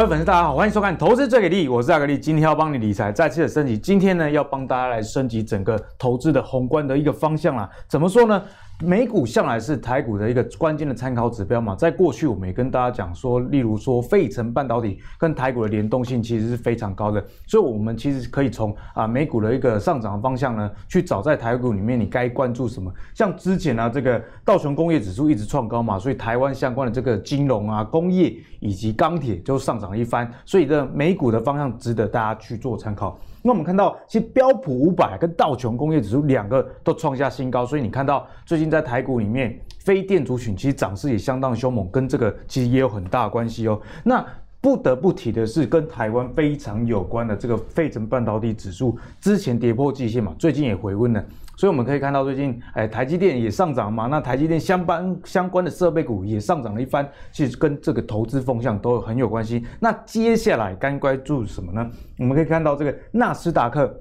各位粉丝，大家好，欢迎收看《投资最给力》，我是阿格力，今天要帮你理财再次的升级。今天呢，要帮大家来升级整个投资的宏观的一个方向啦。怎么说呢？美股向来是台股的一个关键的参考指标嘛，在过去我们也跟大家讲说，例如说费城半导体跟台股的联动性其实是非常高的，所以我们其实可以从啊美股的一个上涨方向呢，去找在台股里面你该关注什么。像之前呢、啊，这个道琼工业指数一直创高嘛，所以台湾相关的这个金融啊、工业以及钢铁就上涨一番，所以的美股的方向值得大家去做参考。那我们看到，其实标普五百跟道琼工业指数两个都创下新高，所以你看到最近在台股里面，非电族群其实涨势也相当凶猛，跟这个其实也有很大关系哦。那不得不提的是，跟台湾非常有关的这个费城半导体指数，之前跌破季线嘛，最近也回温了。所以我们可以看到，最近哎，台积电也上涨嘛，那台积电相关相关的设备股也上涨了一番，其实跟这个投资风向都很有关系。那接下来该关注什么呢？我们可以看到这个纳斯达克，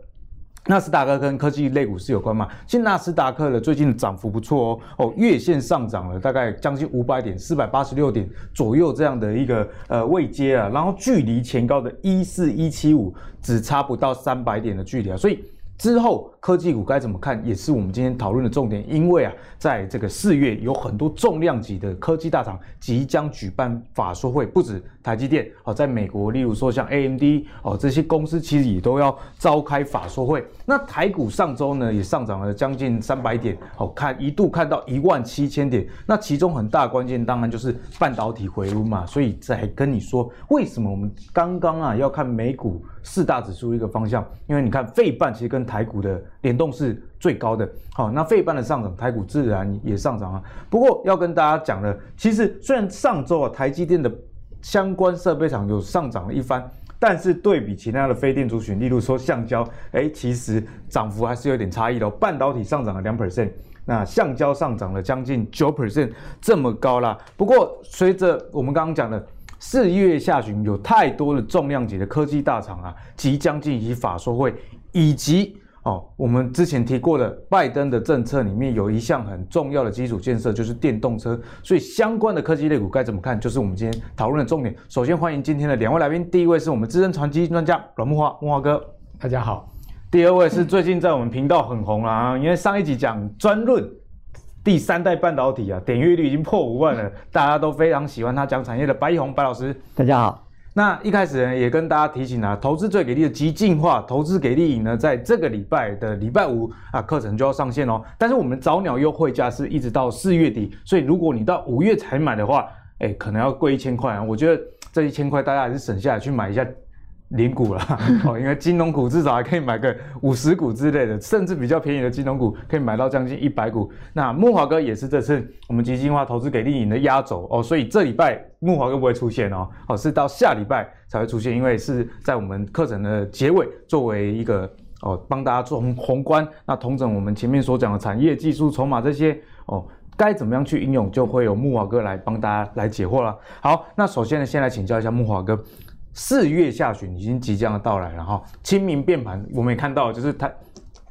纳斯达克跟科技类股是有关嘛？其实纳斯达克的最近的涨幅不错哦，哦，月线上涨了大概将近五百点，四百八十六点左右这样的一个呃位阶啊，然后距离前高的一四一七五只差不到三百点的距离啊，所以。之后科技股该怎么看，也是我们今天讨论的重点。因为啊，在这个四月有很多重量级的科技大厂即将举办法说会，不止台积电哦，在美国，例如说像 AMD 哦这些公司，其实也都要召开法说会。那台股上周呢也上涨了将近三百点，哦，看一度看到一万七千点。那其中很大关键当然就是半导体回温嘛，所以再跟你说，为什么我们刚刚啊要看美股四大指数一个方向？因为你看费半其实跟台股的联动是最高的，好，那费半的上涨，台股自然也上涨啊。不过要跟大家讲的，其实虽然上周啊台积电的相关设备厂有上涨了一番，但是对比其他的非电族群，例如说橡胶，哎，其实涨幅还是有点差异的哦。半导体上涨了两 percent，那橡胶上涨了将近九 percent，这么高啦。不过随着我们刚刚讲的。四月下旬有太多的重量级的科技大厂啊，即将进行法说会，以及哦，我们之前提过的拜登的政策里面有一项很重要的基础建设，就是电动车，所以相关的科技类股该怎么看，就是我们今天讨论的重点。首先欢迎今天的两位来宾，第一位是我们资深传奇专家阮木华，木华哥，大家好。第二位是最近在我们频道很红啊，因为上一集讲专论。第三代半导体啊，点阅率已经破五万了，大家都非常喜欢他讲产业的白一红白老师。大家好。那一开始呢，也跟大家提醒啊，投资最给力的极进化投资给力营呢，在这个礼拜的礼拜五啊，课程就要上线哦。但是我们早鸟优惠价是一直到四月底，所以如果你到五月才买的话，哎，可能要贵一千块啊。我觉得这一千块大家还是省下来去买一下。零股了 哦，因为金融股至少还可以买个五十股之类的，甚至比较便宜的金融股可以买到将近一百股。那木华哥也是这次我们基金化投资给力营的压轴哦，所以这礼拜木华哥不会出现哦，哦是到下礼拜才会出现，因为是在我们课程的结尾作为一个哦帮大家做宏观，那同整我们前面所讲的产业、技术、筹码这些哦该怎么样去应用，就会有木华哥来帮大家来解惑了。好，那首先呢，先来请教一下木华哥。四月下旬已经即将的到来了哈，清明变盘，我们也看到就是台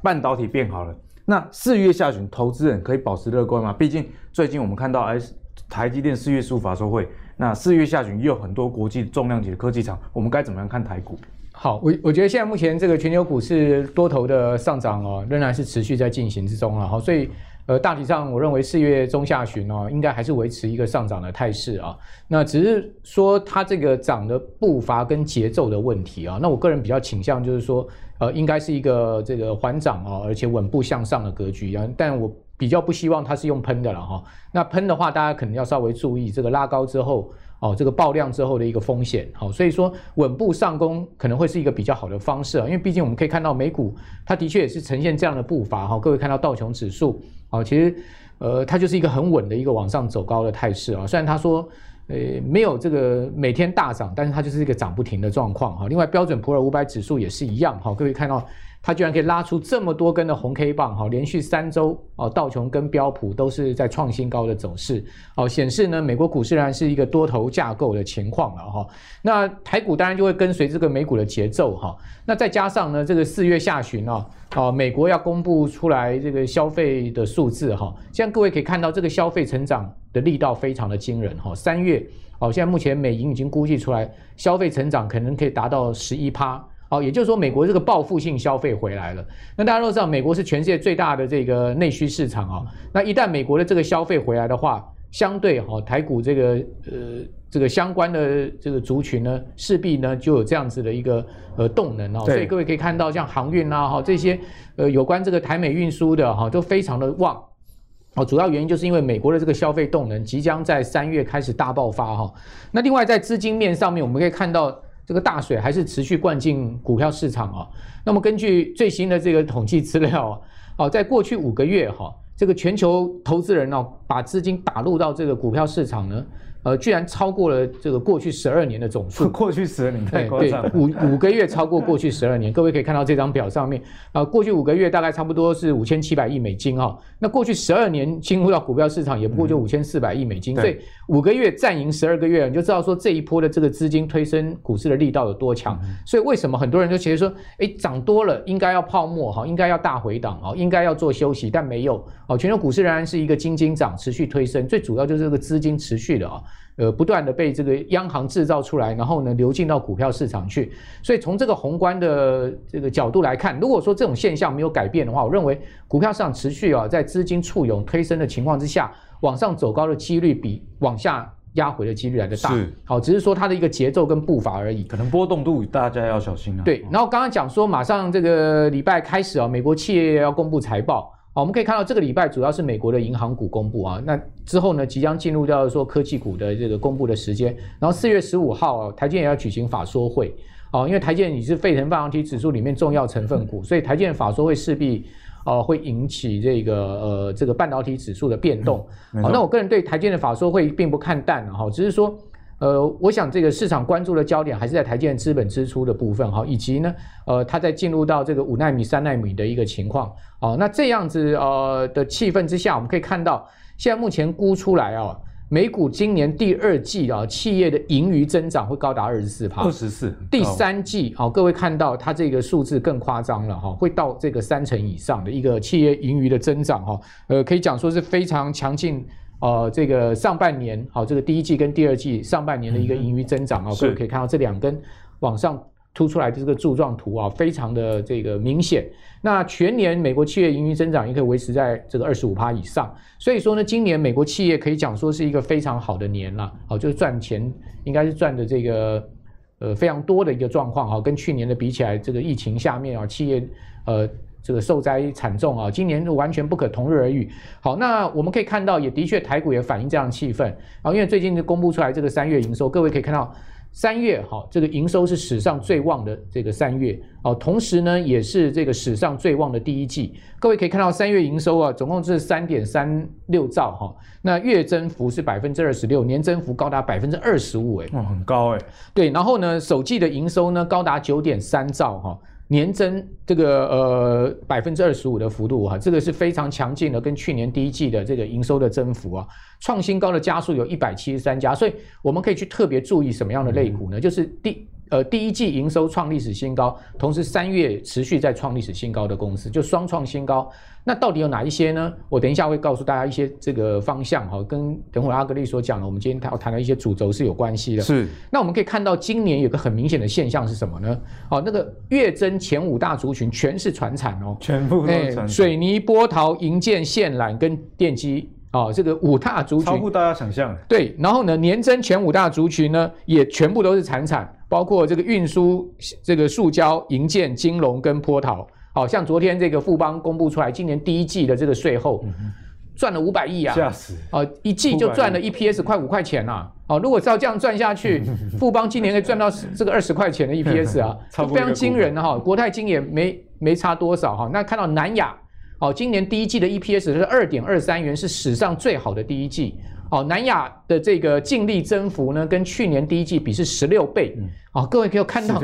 半导体变好了。那四月下旬，投资人可以保持乐观吗？毕竟最近我们看到，哎，台积电四月十五法说会，那四月下旬又有很多国际重量级的科技厂，我们该怎么样看台股？好，我我觉得现在目前这个全球股市多头的上涨哦，仍然是持续在进行之中了哈，所以。呃，大体上我认为四月中下旬哦，应该还是维持一个上涨的态势啊。那只是说它这个涨的步伐跟节奏的问题啊。那我个人比较倾向就是说，呃，应该是一个这个缓涨啊，而且稳步向上的格局啊。但我比较不希望它是用喷的了哈。那喷的话，大家可能要稍微注意这个拉高之后。哦，这个爆量之后的一个风险，好，所以说稳步上攻可能会是一个比较好的方式啊，因为毕竟我们可以看到美股，它的确也是呈现这样的步伐哈。各位看到道琼指数，啊，其实呃它就是一个很稳的一个往上走高的态势啊。虽然他说呃没有这个每天大涨，但是它就是一个涨不停的状况哈。另外标准普尔五百指数也是一样哈，各位看到它居然可以拉出这么多根的红 K 棒，哈，连续三周哦，道琼跟标普都是在创新高的走势，哦，显示呢，美国股市仍然是一个多头架构的情况了哈。那台股当然就会跟随这个美股的节奏哈。那再加上呢，这个四月下旬啊，啊，美国要公布出来这个消费的数字哈，现在各位可以看到这个消费成长的力道非常的惊人哈。三月哦，现在目前美银已经估计出来，消费成长可能可以达到十一趴。好，也就是说，美国这个报复性消费回来了。那大家都知道，美国是全世界最大的这个内需市场啊。那一旦美国的这个消费回来的话，相对哈台股这个呃这个相关的这个族群呢，势必呢就有这样子的一个呃动能哦。所以各位可以看到，像航运啊哈这些呃有关这个台美运输的哈都非常的旺。哦，主要原因就是因为美国的这个消费动能即将在三月开始大爆发哈。那另外在资金面上面，我们可以看到。这个大水还是持续灌进股票市场啊。那么根据最新的这个统计资料啊，哦，在过去五个月哈，这个全球投资人呢，把资金打入到这个股票市场呢。呃，居然超过了这个过去十二年的总数。过去十二年太夸张了。对，五五个月超过过去十二年。各位可以看到这张表上面，啊，过去五个月大概差不多是五千七百亿美金哈。那过去十二年进入到股票市场也不过就五千四百亿美金，所以五个月战赢十二个月，你就知道说这一波的这个资金推升股市的力道有多强。所以为什么很多人就觉得说，哎，涨多了应该要泡沫哈，应该要大回档啊，应该要做休息，但没有哦，全球股市仍然是一个金金涨，持续推升，最主要就是这个资金持续的啊。呃，不断的被这个央行制造出来，然后呢，流进到股票市场去。所以从这个宏观的这个角度来看，如果说这种现象没有改变的话，我认为股票市场持续啊，在资金簇拥推升的情况之下，往上走高的几率比往下压回的几率来的大。是，好，只是说它的一个节奏跟步伐而已。可能波动度大家要小心啊。对，然后刚刚讲说，马上这个礼拜开始啊，美国企业要公布财报。好，我们可以看到这个礼拜主要是美国的银行股公布啊，那之后呢，即将进入到说科技股的这个公布的时间。然后四月十五号啊，台积电也要举行法说会啊，因为台积是费城半导体指数里面重要成分股，所以台积电法说会势必啊会引起这个呃这个半导体指数的变动。好，那我个人对台积的法说会并不看淡哈，只是说。呃，我想这个市场关注的焦点还是在台积电资本支出的部分哈，以及呢，呃，它在进入到这个五纳米、三纳米的一个情况啊。那这样子呃的气氛之下，我们可以看到，现在目前估出来啊，美股今年第二季啊，企业的盈余增长会高达二十四趴，二十四。第三季啊，各位看到它这个数字更夸张了哈，会到这个三成以上的一个企业盈余的增长哈，呃，可以讲说是非常强劲。呃，这个上半年好，这个第一季跟第二季上半年的一个盈余增长啊，各位可以看到这两根往上凸出来的这个柱状图啊，非常的这个明显。那全年美国企业盈余增长也可以维持在这个二十五趴以上，所以说呢，今年美国企业可以讲说是一个非常好的年了，好，就是赚钱应该是赚的这个呃非常多的一个状况哈，跟去年的比起来，这个疫情下面啊，企业呃。这个受灾惨重啊，今年完全不可同日而语。好，那我们可以看到，也的确台股也反映这样的气氛啊，因为最近就公布出来这个三月营收，各位可以看到三月哈，这个营收是史上最旺的这个三月哦，同时呢也是这个史上最旺的第一季。各位可以看到三月营收啊，总共是三点三六兆哈，那月增幅是百分之二十六，年增幅高达百分之二十五哎，哇，很高哎。对，然后呢，首季的营收呢高达九点三兆哈。年增这个呃百分之二十五的幅度哈，这个是非常强劲的，跟去年第一季的这个营收的增幅啊，创新高的加速有一百七十三家，所以我们可以去特别注意什么样的类股呢？就是第。呃，第一季营收创历史新高，同时三月持续在创历史新高的公司，就双创新高。那到底有哪一些呢？我等一下会告诉大家一些这个方向哈，跟等会阿格力所讲的，我们今天要谈的一些主轴是有关系的。是。那我们可以看到，今年有个很明显的现象是什么呢？哦，那个月增前五大族群全是船产哦，全部都是传产。水泥、波涛、银建、线缆跟电机。哦，这个五大族群超乎大家想象。对，然后呢，年增前五大族群呢，也全部都是产产，包括这个运输、这个塑胶、营建、金融跟波涛。好、哦、像昨天这个富邦公布出来，今年第一季的这个税后、嗯、赚了五百亿啊，吓死！哦，一季就赚了 EPS 快五块钱呐、啊。哦，如果照这样赚下去，富邦今年可以赚到这个二十块钱的 EPS 啊，非常惊人哈、哦。国泰金也没没差多少哈、哦。那看到南亚。哦，今年第一季的 EPS 是二点二三元，是史上最好的第一季。哦，南亚的这个净利增幅呢，跟去年第一季比是十六倍。哦，各位可以看到，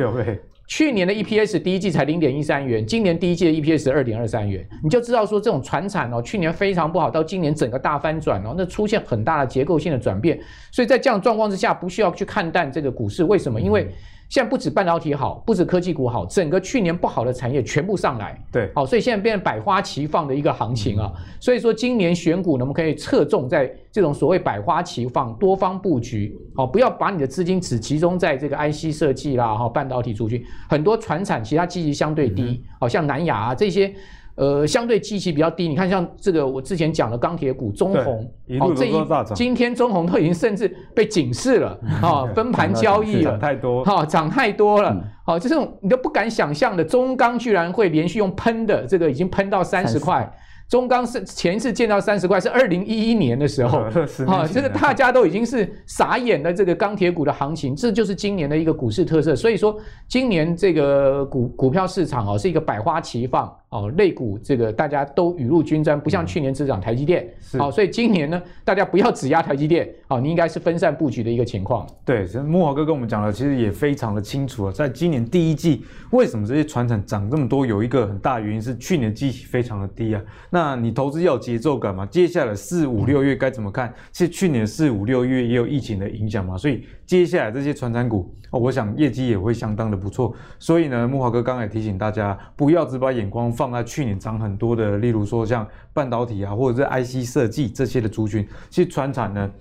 去年的 EPS 第一季才零点一三元，今年第一季的 EPS 二点二三元，你就知道说这种传产哦，去年非常不好，到今年整个大翻转哦，那出现很大的结构性的转变，所以在这样状况之下，不需要去看淡这个股市，为什么？因为现在不止半导体好，不止科技股好，整个去年不好的产业全部上来，对，好，所以现在变成百花齐放的一个行情啊。所以说今年选股呢，我们可以侧重在这种所谓百花齐放、多方布局，好，不要把你的资金只集中在这个 IC 设计啦、哈半导体族群，很多传产其他积极相对低，好像南亚啊这些。呃，相对基期比较低，你看像这个我之前讲的钢铁股中鸿，哦，这一今天中红都已经甚至被警示了，啊，分盘交易了，涨太多，好，涨太多了，好，就这种你都不敢想象的，中钢居然会连续用喷的，这个已经喷到三十块。中钢是前一次见到三十块是二零一一年的时候，啊，这个大家都已经是傻眼了这个钢铁股的行情，这就是今年的一个股市特色。所以说，今年这个股股票市场哦，是一个百花齐放哦，类股这个大家都雨露均沾，不像去年只涨台积电。好，所以今年呢，大家不要只压台积电，好，你应该是分散布局的一个情况。对，木华哥跟我们讲的其实也非常的清楚啊，在今年第一季为什么这些船产涨这么多，有一个很大原因是去年基期非常的低啊。那你投资要有节奏感嘛？接下来四五六月该怎么看？其实去年四五六月也有疫情的影响嘛，所以接下来这些船产股，我想业绩也会相当的不错。所以呢，木华哥刚才提醒大家，不要只把眼光放在去年涨很多的，例如说像半导体啊，或者是 IC 设计这些的族群，其实船产呢。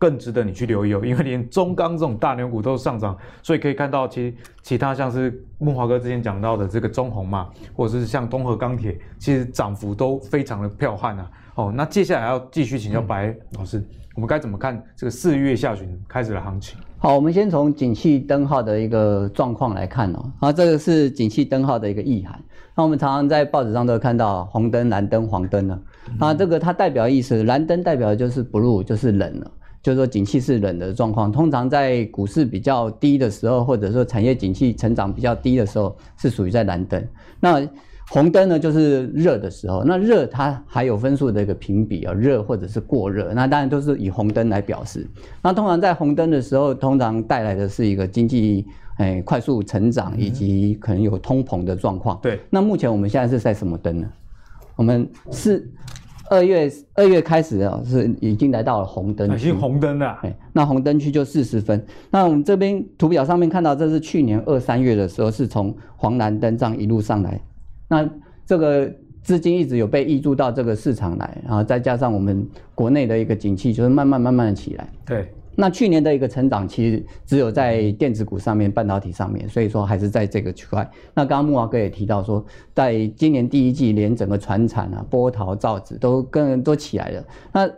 更值得你去留意哦，因为连中钢这种大牛股都上涨，所以可以看到，其实其他像是木华哥之前讲到的这个中鸿嘛，或者是像东和钢铁，其实涨幅都非常的彪悍啊。哦，那接下来要继续请教白老师，我们该怎么看这个四月下旬开始的行情？好，我们先从景气灯号的一个状况来看哦。啊，这个是景气灯号的一个意涵。那我们常常在报纸上都会看到红灯、蓝灯、黄灯呢。啊，这个它代表意思，蓝灯代表的就是 blue，就是冷了。就是说，景气是冷的状况。通常在股市比较低的时候，或者说产业景气成长比较低的时候，是属于在蓝灯。那红灯呢，就是热的时候。那热它还有分数的一个评比啊，热或者是过热。那当然都是以红灯来表示。那通常在红灯的时候，通常带来的是一个经济诶快速成长，以及可能有通膨的状况。对。那目前我们现在是在什么灯呢？我们是。二月二月开始啊，是已经来到了红灯区，已经红灯了。哎，那红灯区就四十分。那我们这边图表上面看到，这是去年二三月的时候，是从黄蓝灯这样一路上来。那这个资金一直有被挹注到这个市场来，然后再加上我们国内的一个景气，就是慢慢慢慢的起来。对。那去年的一个成长，其实只有在电子股上面、半导体上面，所以说还是在这个区块。那刚刚木华哥也提到说，在今年第一季，连整个船产啊、波涛、造纸都跟都起来了。那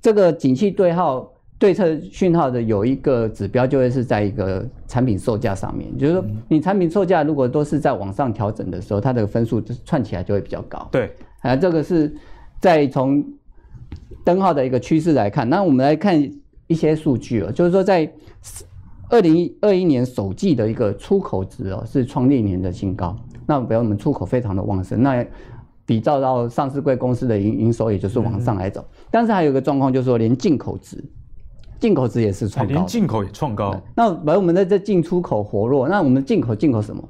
这个景气对号对策讯号的有一个指标，就会是在一个产品售价上面，就是说你产品售价如果都是在往上调整的时候，它的分数就串起来就会比较高。对，啊，这个是在从灯号的一个趋势来看，那我们来看。一些数据哦，就是说在二零二一年首季的一个出口值哦，是创历年的新高。那比如我们出口非常的旺盛，那比照到上市贵公司的营营收，也就是往上来走。但是还有一个状况，就是说连进口值，进口值也是创高，连进口也创高。那比如我们在这进出口活络，那我们进口进口什么？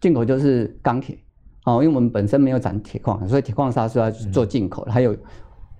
进口就是钢铁哦，因为我们本身没有产铁矿，所以铁矿砂是要做进口的，还有。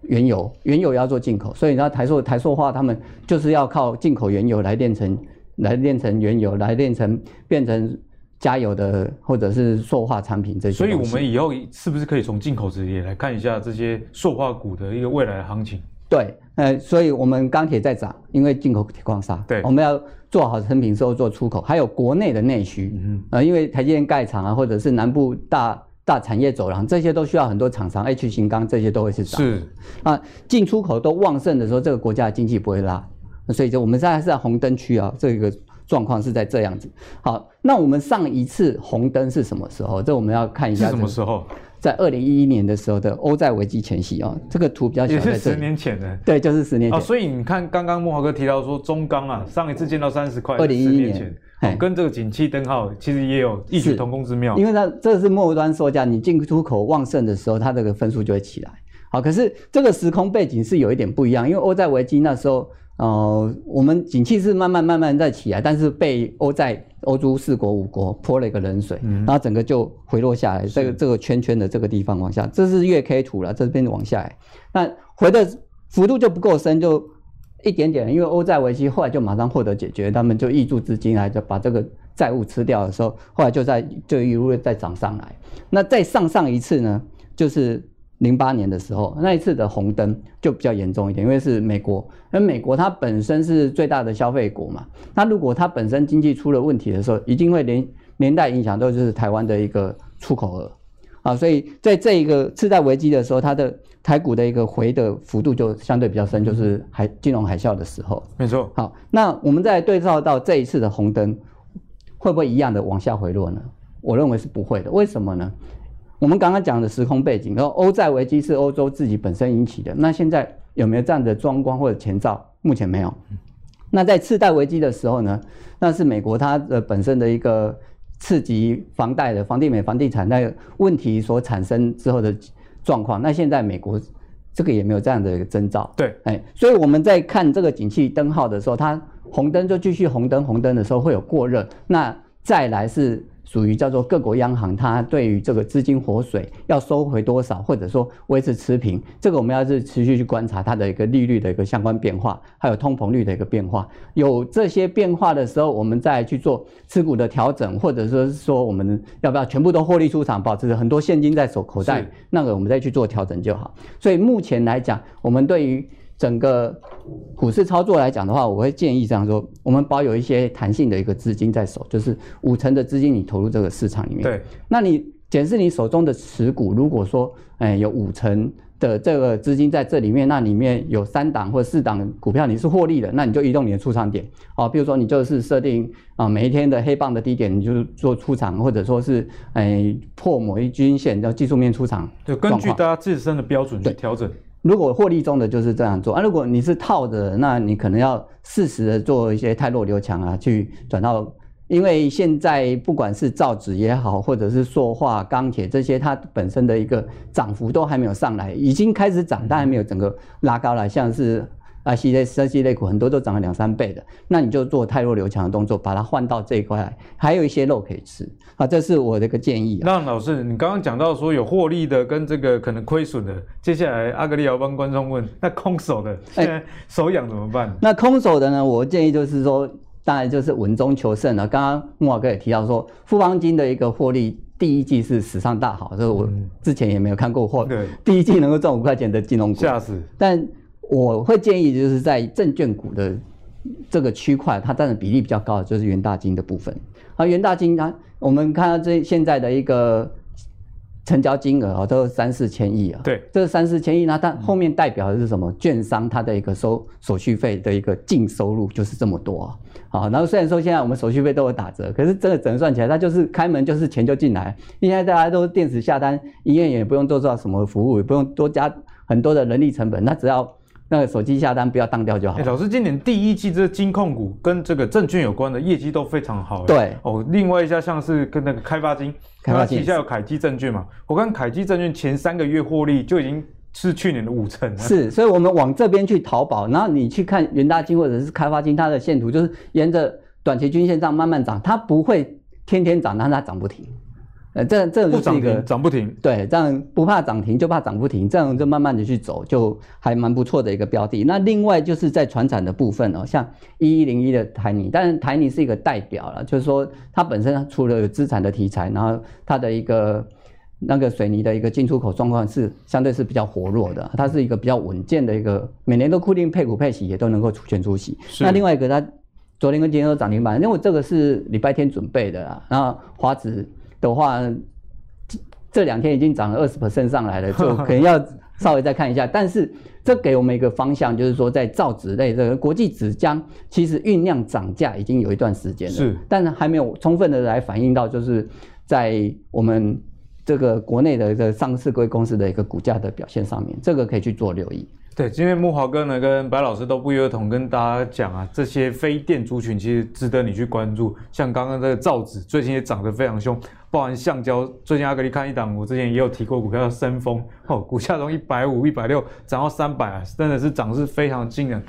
原油，原油要做进口，所以呢，台塑台塑化他们就是要靠进口原油来炼成，来炼成原油，来炼成变成加油的或者是塑化产品这些。所以，我们以后是不是可以从进口值也来看一下这些塑化股的一个未来的行情？对，呃，所以我们钢铁在涨，因为进口铁矿砂。对，我们要做好成品之后做出口，还有国内的内需。嗯，呃，因为台积电盖厂啊，或者是南部大。大产业走廊，这些都需要很多厂商，H 型钢这些都会是涨。是啊，进出口都旺盛的时候，这个国家的经济不会拉，所以就我们现在是在红灯区啊，这个状况是在这样子。好，那我们上一次红灯是什么时候？这我们要看一下。是什么时候？在二零一一年的时候的欧债危机前夕啊，这个图比较小。也是十年前的。对，就是十年前。哦，所以你看，刚刚慕驊哥提到说中钢啊，上一次见到三十块，二零一一年。哦、跟这个景气灯号其实也有异曲同工之妙，因为它这是末端售价，你进出口旺盛的时候，它这个分数就会起来。好，可是这个时空背景是有一点不一样，因为欧债危机那时候，呃，我们景气是慢慢慢慢在起来，但是被欧债、欧洲四国五国泼了一个冷水，嗯、然后整个就回落下来，这个这个圈圈的这个地方往下，这是月 K 图了，这边往下来，那回的幅度就不够深，就一点点，因为欧债危机后来就马上获得解决，他们就挹注资金来就把这个债务吃掉的时候，后来就在就一路再涨上来，那再上上一次呢，就是。零八年的时候，那一次的红灯就比较严重一点，因为是美国，而美国它本身是最大的消费国嘛，那如果它本身经济出了问题的时候，一定会连连带影响到就是台湾的一个出口额啊，所以在这一个次贷危机的时候，它的台股的一个回的幅度就相对比较深，就是海金融海啸的时候，没错。好，那我们再对照到这一次的红灯，会不会一样的往下回落呢？我认为是不会的，为什么呢？我们刚刚讲的时空背景，然后欧债危机是欧洲自己本身引起的。那现在有没有这样的状况或者前兆？目前没有。那在次贷危机的时候呢？那是美国它的本身的一个刺激房贷的房地美、房地产那个问题所产生之后的状况。那现在美国这个也没有这样的一个征兆。对，哎，所以我们在看这个景气灯号的时候，它红灯就继续红灯，红灯的时候会有过热。那再来是。属于叫做各国央行，它对于这个资金活水要收回多少，或者说维持持平，这个我们要是持续去观察它的一个利率的一个相关变化，还有通膨率的一个变化。有这些变化的时候，我们再去做持股的调整，或者说是说我们要不要全部都获利出场，保持很多现金在手口袋，那个我们再去做调整就好。所以目前来讲，我们对于整个股市操作来讲的话，我会建议这样说：我们保有一些弹性的一个资金在手，就是五成的资金你投入这个市场里面。对，那你检视你手中的持股，如果说，哎，有五成的这个资金在这里面，那里面有三档或四档股票你是获利的，那你就移动你的出场点。好，比如说你就是设定啊，每一天的黑棒的低点，你就做出场，或者说是哎破某一均线叫技术面出场，就根据大家自身的标准去调整。如果获利中的就是这样做啊，如果你是套的，那你可能要适时的做一些太弱留强啊，去转到，因为现在不管是造纸也好，或者是塑化、钢铁这些，它本身的一个涨幅都还没有上来，已经开始涨，但还没有整个拉高了，像是。啊，系列、三系类股很多都涨了两三倍的，那你就做太弱留强的动作，把它换到这一块来，还有一些肉可以吃啊，这是我的一个建议。那老师，你刚刚讲到说有获利的跟这个可能亏损的，接下来阿格力要帮观众问，那空手的现在手痒怎么办？欸，那空手的呢？我建议就是说，当然就是稳中求胜了。刚刚慕驊哥也提到说，富邦金的一个获利第一季是史上大好，这个我之前也没有看过获，对，第一季能够赚五块钱的金融股，吓死，但。我会建议，就是在证券股的这个区块，它占的比例比较高的就是元大金的部分。而元大金它，我们看到这现在的一个成交金额啊，都是三四千亿啊。对，这三四千亿，那它后面代表的是什么？券商它的一个收手续费的一个净收入就是这么多啊。好，然后虽然说现在我们手续费都有打折，可是这个整个算起来，它就是开门就是钱就进来。现在大家都电子下单，营业员也不用做做什么服务，也不用多加很多的人力成本，那只要。那个手机下单不要当掉就好。哎，老师，今年第一季这个金控股跟这个证券有关的业绩都非常好。对哦，另外一家像是跟那个开发金，开发金旗下有凯基证券嘛？我看凯基证券前三个月获利就已经是去年的五成了。是，所以我们往这边去淘宝，然后你去看元大金或者是开发金，它的线图就是沿着短期均线上慢慢涨，它不会天天涨，但它涨不停。呃，这这就是一个涨不停，对，这样不怕涨停就怕涨不停，这样就慢慢的去走，就还蛮不错的一个标的。那另外就是在船产的部分哦，像一一零一的台泥，但是台泥是一个代表了，就是说它本身除了有资产的题材，然后它的一个那个水泥的一个进出口状况是相对是比较活络的，它是一个比较稳健的一个，每年都固定配股配息，也都能够出权出息。那另外一个它昨天跟今天都涨停板，因为这个是礼拜天准备的啦，然后华子。的话，这两天已经涨了二十 percent 上来了，就 可能要稍微再看一下。但是这给我们一个方向，就是说在造纸类这个国际纸浆，其实酝酿涨价已经有一段时间了，是，但是还没有充分的来反映到，就是在我们这个国内的这个上市贵公司的一个股价的表现上面，这个可以去做留意。对，今天慕驊哥呢跟白老师都不约而同跟大家讲啊，这些非电族群其实值得你去关注。像刚刚这个造纸，最近也涨得非常凶，包含橡胶。最近阿格力看一档，我之前也有提过股票叫森丰，哦，股价从一百五、一百六涨到三百啊，真的是涨势非常惊人。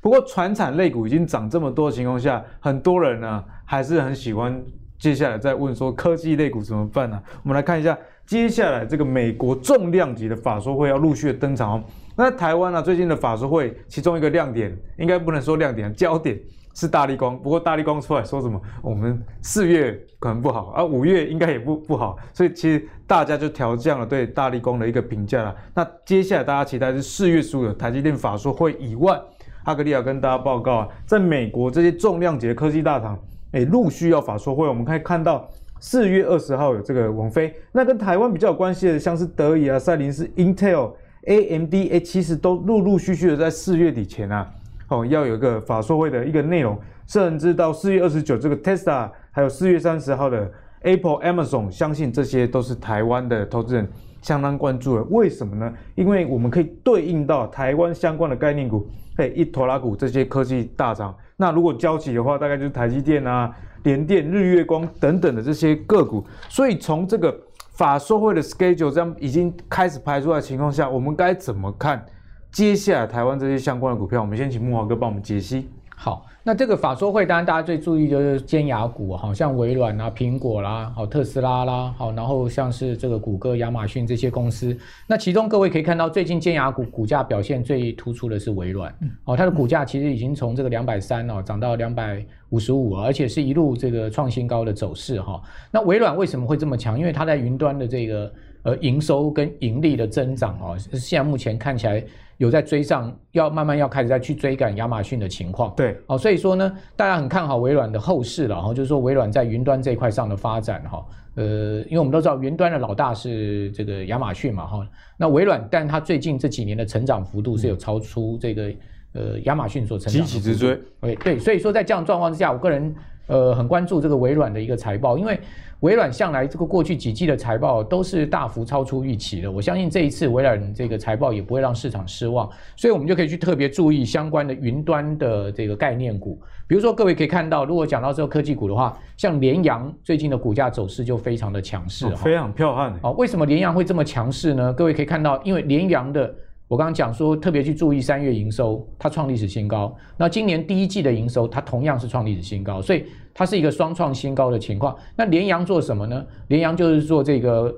不过，传产类股已经涨这么多的情况下，很多人呢还是很喜欢。接下来再问说科技类股怎么办呢？我们来看一下，接下来这个美国重量级的法说会要陆续的登场哦。那台湾呢，最近的法说会其中一个亮点，应该不能说亮点，焦点是大力光。不过大力光出来说什么？我们四月可能不好，而五月应该也不不好，所以其实大家就调降了对大力光的一个评价了。那接下来大家期待是四月十五的台积电法说会以外，阿格利亚跟大家报告啊，在美国这些重量级的科技大厂。诶，陆续要法说会，我们可以看到四月二十号有这个网飞，那跟台湾比较有关系的，像是德仪啊、赛灵思、Intel、A M D A，其实都陆陆续续的在四月底前啊，哦，要有一个法说会的一个内容，甚至到四月二十九这个 Tesla，还有四月三十号的 Apple、Amazon，相信这些都是台湾的投资人相当关注的。为什么呢？因为我们可以对应到台湾相关的概念股，嘿，一拖拉股这些科技大厂。那如果交齐的话，大概就是台积电啊、联电、日月光等等的这些个股。所以从这个法说会的 schedule 这样已经开始排出来的情况下，我们该怎么看接下来台湾这些相关的股票？我们先请木华哥帮我们解析。好。那这个法说会，当然大家最注意就是尖牙股，好像微软啊、苹果啦、好特斯拉啦，好，然后像是这个谷歌、亚马逊这些公司。那其中各位可以看到，最近尖牙股股价表现最突出的是微软，哦，它的股价其实已经从这个两百三哦涨到两百五十五，而且是一路这个创新高的走势哈。那微软为什么会这么强？因为它在云端的这个呃营收跟盈利的增长哦，现在目前看起来。有在追上，要慢慢要开始再去追赶亚马逊的情况。对，哦，所以说呢，大家很看好微软的后市了，然后就是说微软在云端这一块上的发展，哈，呃，因为我们都知道云端的老大是这个亚马逊嘛，哈，那微软，但它最近这几年的成长幅度是有超出这个呃亚马逊所成长的。急起直追。OK，对，所以说在这样状况之下，我个人呃很关注这个微软的一个财报，因为。微软向来这个过去几季的财报都是大幅超出预期的，我相信这一次微软这个财报也不会让市场失望，所以我们就可以去特别注意相关的云端的这个概念股，比如说各位可以看到，如果讲到这个科技股的话，像联阳最近的股价走势就非常的强势，哦，非常彪悍。好，为什么联阳会这么强势呢？各位可以看到，因为联阳的。我刚刚讲说，特别去注意三月营收，它创历史新高。那今年第一季的营收，它同样是创历史新高，所以它是一个双创新高的情况。那联阳做什么呢？联阳就是做这个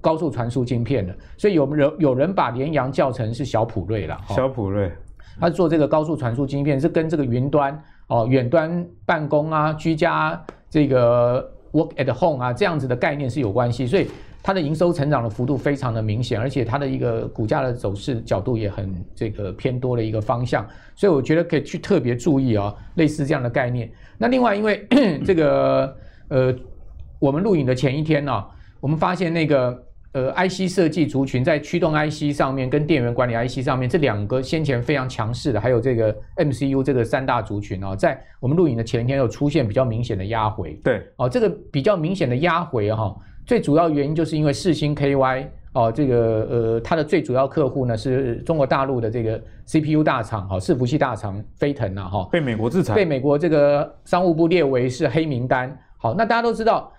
高速传输晶片的，所以有人有人把联阳叫成是小普瑞了。小普瑞，它是做这个高速传输晶片，是跟这个云端哦、远端办公啊、居家这个 work at home 啊这样子的概念是有关系，所以。它的营收成长的幅度非常的明显，而且它的一个股价的走势角度也很这个偏多的一个方向，所以我觉得可以去特别注意啊、哦，类似这样的概念。那另外，因为这个呃，我们录影的前一天呢、哦，我们发现那个呃，IC 设计族群在驱动 IC 上面跟电源管理 IC 上面这两个先前非常强势的，还有这个 MCU 这个三大族群啊，在我们录影的前一天又出现比较明显的压回。对，哦，这个比较明显的压回哈、哦。最主要原因就是因为世星 KY 哦，这个呃，它的最主要客户呢是中国大陆的这个 CPU 大厂，哈，伺服器大厂飞腾呐，哈，被美国制裁，被美国这个商务部列为是黑名单。好，那大家都知道，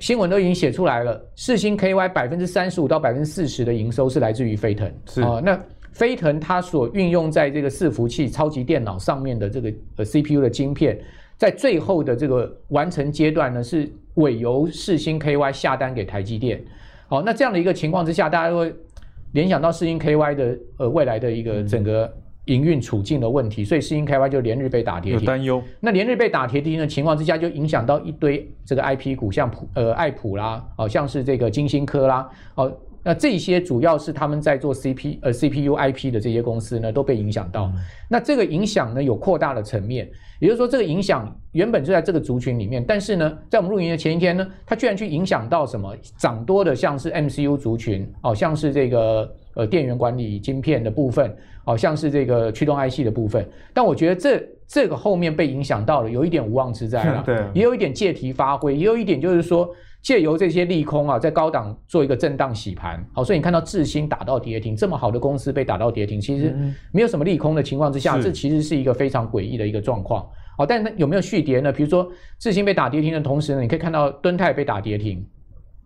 新闻都已经写出来了，世星 KY 百分之三十五到百分之四十的营收是来自于飞腾，是啊，那飞腾它所运用在这个伺服器超级电脑上面的这个呃 CPU 的晶片。在最后的这个完成阶段呢，是委由世星 KY 下单给台积电。好，那这样的一个情况之下，大家会联想到世星 KY 的呃未来的一个整个营运处境的问题，所以世星 KY 就连日被打跌停。有担忧。那连日被打跌停的情况之下，就影响到一堆这个 IP 股，像普呃爱普啦，好像是这个金星科啦，哦。那这些主要是他们在做 C P 呃 C P U I P 的这些公司呢，都被影响到。嗯、那这个影响呢，有扩大的层面，也就是说，这个影响原本就在这个族群里面，但是呢，在我们录影的前一天呢，它居然去影响到什么涨多的，像是 M C U 族群，哦，像是这个呃电源管理晶片的部分，哦，像是这个驱动 I C 的部分。但我觉得这这个后面被影响到了，有一点无妄之灾了，对，也有一点借题发挥，也有一点就是说。借由这些利空啊，在高档做一个震荡洗盘，好，所以你看到智新打到跌停，这么好的公司被打到跌停，其实没有什么利空的情况之下，这其实是一个非常诡异的一个状况。好，但是有没有续跌呢？比如说智新被打跌停的同时呢，你可以看到敦泰被打跌停，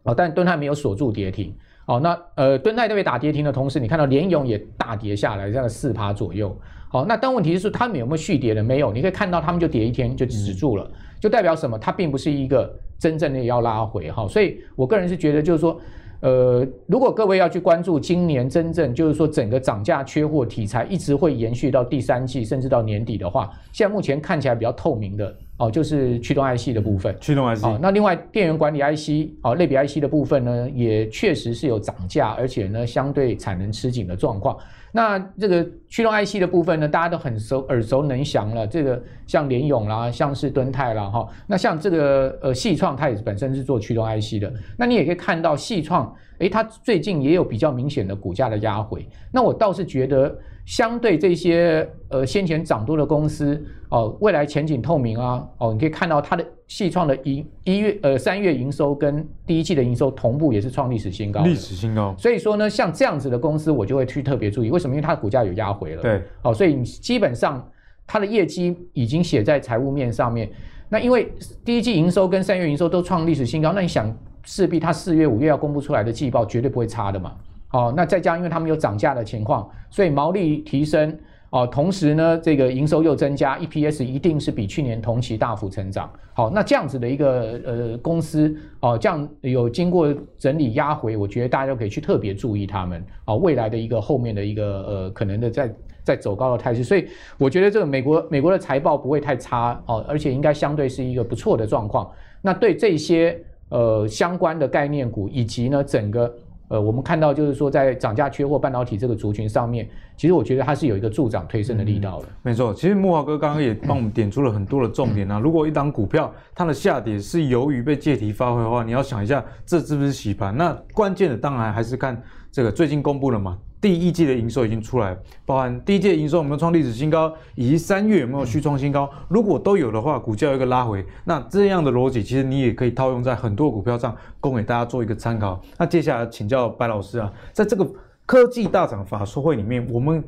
啊，但敦泰没有锁住跌停，哦，那呃，敦泰都被打跌停的同时，你看到联咏也大跌下来，这样四趴左右。好，那但问题是，他们有没有续跌的？没有，你可以看到他们就跌一天就止住了，就代表什么？它并不是一个真正的要拉回哈。所以我个人是觉得，就是说。呃，如果各位要去关注今年真正就是说整个涨价缺货题材一直会延续到第三季甚至到年底的话，现在目前看起来比较透明的哦，就是驱动 IC 的部分。驱动 IC。哦，那另外电源管理 IC 哦，类比 IC 的部分呢，也确实是有涨价，而且呢相对产能吃紧的状况。那这个驱动 IC 的部分呢，大家都很熟耳熟能详了。这个像联咏啦，像是敦泰啦，哈。那像这个呃细创，它也是本身是做驱动 IC 的。那你也可以看到细创，诶，它最近也有比较明显的股价的压回。那我倒是觉得。相对这些呃先前涨多的公司哦，未来前景透明啊哦，你可以看到它的矽创的一一月呃三月营收跟第一季的营收同步也是创历史新高，历史新高。所以说呢，像这样子的公司，我就会去特别注意，为什么？因为它的股价有压回了。对，哦，所以基本上它的业绩已经写在财务面上面。那因为第一季营收跟三月营收都创历史新高，那你想势必它四月五月要公布出来的季报绝对不会差的嘛。哦，那再加上因为他们有涨价的情况，所以毛利提升哦，同时呢，这个营收又增加，EPS 一定是比去年同期大幅成长。好，那这样子的一个呃公司哦，这样有经过整理压回，我觉得大家都可以去特别注意他们哦，未来的一个后面的一个呃可能的在在走高的态势。所以我觉得这个美国美国的财报不会太差哦，而且应该相对是一个不错的状况。那对这些呃相关的概念股以及呢整个。呃，我们看到就是说，在涨价缺货半导体这个族群上面，其实我觉得它是有一个助长推升的力道的。没错，其实木华哥刚刚也帮我们点出了很多的重点啊。如果一档股票它的下跌是由于被借题发挥的话，你要想一下，这是不是洗盘？那关键的当然还是看这个最近公布了嘛。第一季的营收已经出来，包含第一季的营收有没有创历史新高，以及三月有没有续创新高。如果都有的话，股价有一个拉回，那这样的逻辑其实你也可以套用在很多股票上，供给大家做一个参考。那接下来请教白老师啊，在这个科技大厂法说会里面，我们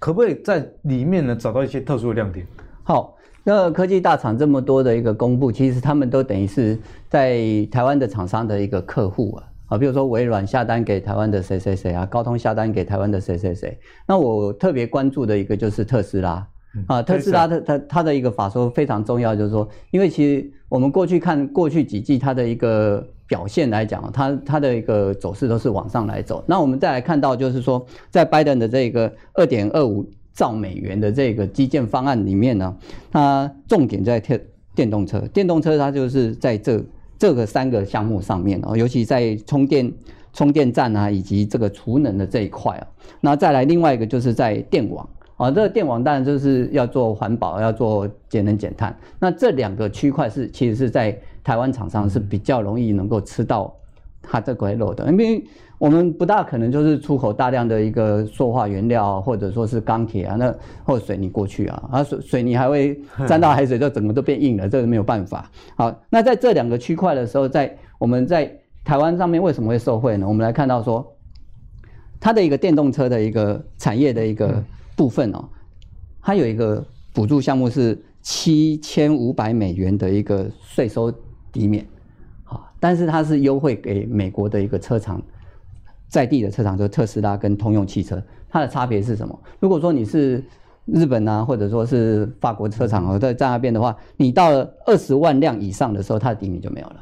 可不可以在里面呢找到一些特殊的亮点？好，那科技大厂这么多的一个公布，其实他们都等于是在台湾的厂商的一个客户啊。啊，比如说微软下单给台湾的谁谁谁啊，高通下单给台湾的谁谁谁。那我特别关注的一个就是特斯拉啊，特斯拉的它它的一个法说非常重要，就是说，因为其实我们过去看过去几季它的一个表现来讲，它它的一个走势都是往上来走。那我们再来看到，就是说，在拜登的这个二点二五兆美元的这个基建方案里面呢，它重点在电电动车，电动车它就是在这。这个三个项目上面哦，尤其在充电充电站啊，以及这个储能的这一块啊，那再来另外一个就是在电网啊，这个电网当然就是要做环保，要做节能减碳。那这两个区块是其实是在台湾厂商是比较容易能够吃到它这块肉的，因为我们不大可能就是出口大量的一个塑化原料，或者说是钢铁啊，那或者水泥过去啊，啊水水泥还会 沾到海水，就整个都变硬了，这个没有办法。好，那在这两个区块的时候，在我们在台湾上面为什么会受惠呢？我们来看到说，它的一个电动车的一个产业的一个部分哦，它有一个补助项目是七千五百美元的一个税收抵免，好，但是它是优惠给美国的一个车厂。在地的车厂就是特斯拉跟通用汽车，它的差别是什么？如果说你是日本啊，或者说是法国车厂哦，在在那边的话，你到了二十万辆以上的时候，它的底米就没有了。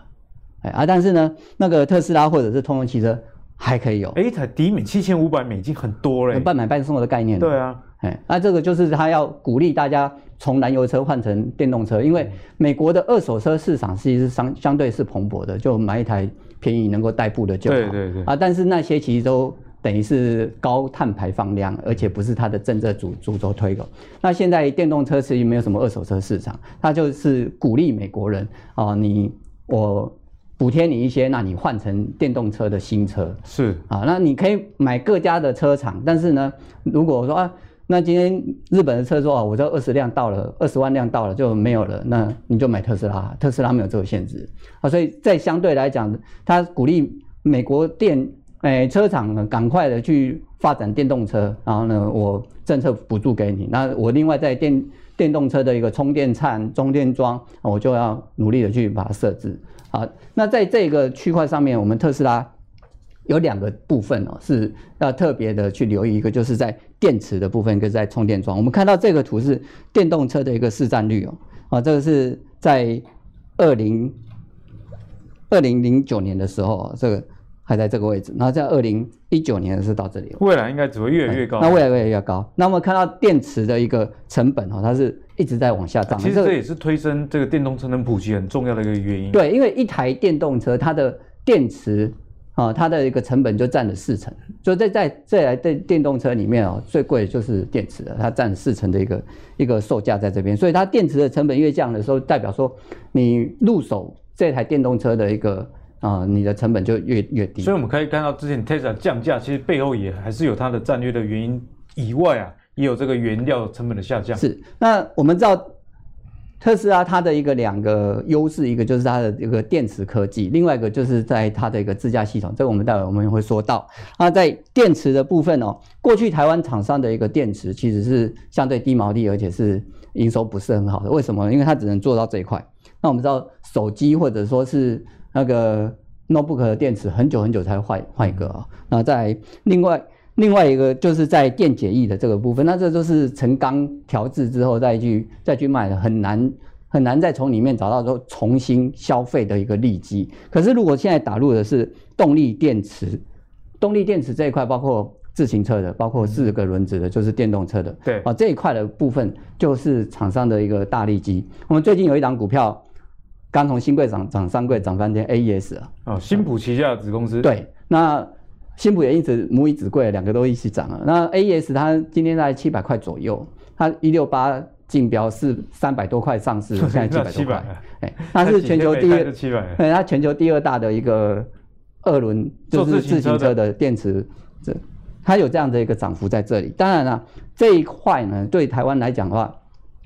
哎啊，但是呢，那个特斯拉或者是通用汽车还可以有。哎，它底米七千五百美金，很多嘞，半买半送的概念。对啊，哎，那这个就是他要鼓励大家从燃油车换成电动车，因为美国的二手车市场其实相相对是蓬勃的，就买一台。便宜能够代步的就好，对对对啊，但是那些其实都等于是高碳排放量，而且不是它的政策主主轴推广。那现在电动车其实没有什么二手车市场，它就是鼓励美国人啊，你我补贴你一些，那你换成电动车的新车是啊，那你可以买各家的车厂，但是呢，如果说啊。那今天日本的车说啊，我这二十辆到了，二十万辆到了就没有了，那你就买特斯拉，特斯拉没有这个限制啊，所以在相对来讲，他鼓励美国电诶车厂赶快的去发展电动车，然后呢，我政策补助给你，那我另外在电电动车的一个充电站、充电桩，我就要努力的去把它设置啊。那在这个区块上面，我们特斯拉有两个部分哦，是要特别的去留意，一个就是在电池的部分，一个在充电桩。我们看到这个图是电动车的一个市占率哦，啊，这个是在二零二零零九年的时候，这个还在这个位置，然后在二零一九年是到这里，未来应该只会越来越高。那未来越来越高。那我们看到电池的一个成本哦，它是一直在往下涨。其实这也是推升这个电动车能普及很重要的一个原因。对，因为一台电动车它的电池。啊，它的一个成本就占了四成，所以在在这台电电动车里面哦，最贵的就是电池了，它占四成的一个一个售价在这边，所以它电池的成本越降的时候，代表说你入手这台电动车的一个啊，你的成本就越越低。所以我们可以看到，之前 Tesla 降价，其实背后也还是有它的战略的原因以外啊，也有这个原料成本的下降。是，那我们知道。特斯拉它的一个两个优势，一个就是它的一个电池科技，另外一个就是在它的一个自驾系统。这个我们待会我们会说到。那在电池的部分哦，过去台湾厂商的一个电池其实是相对低毛利，而且是营收不是很好的。为什么？因为它只能做到这一块。那我们知道手机或者说是那个 notebook 的电池，很久很久才换换一个啊。那在另外。另外一个就是在电解液的这个部分，那这都是成钢调制之后再去再去卖的，很难很难再从里面找到说重新消费的一个利基。可是如果现在打入的是动力电池，动力电池这一块包括自行车的，包括四个轮子的，就是电动车的，对啊，这一块的部分就是厂商的一个大利基。我们最近有一档股票刚从新贵涨涨上柜涨翻天，AES 啊，哦，新普旗下的子公司，对，那。新普也一直母以子贵，两个都一起涨了。那 AES 它今天在七百块左右，它一六八竞标是三百多块上市，现在七百多块。哎，它是全球第二，对，它全球第二大的一个二轮就是自行车的电池，这它有这样的一个涨幅在这里。当然了，这一块呢，对台湾来讲的话，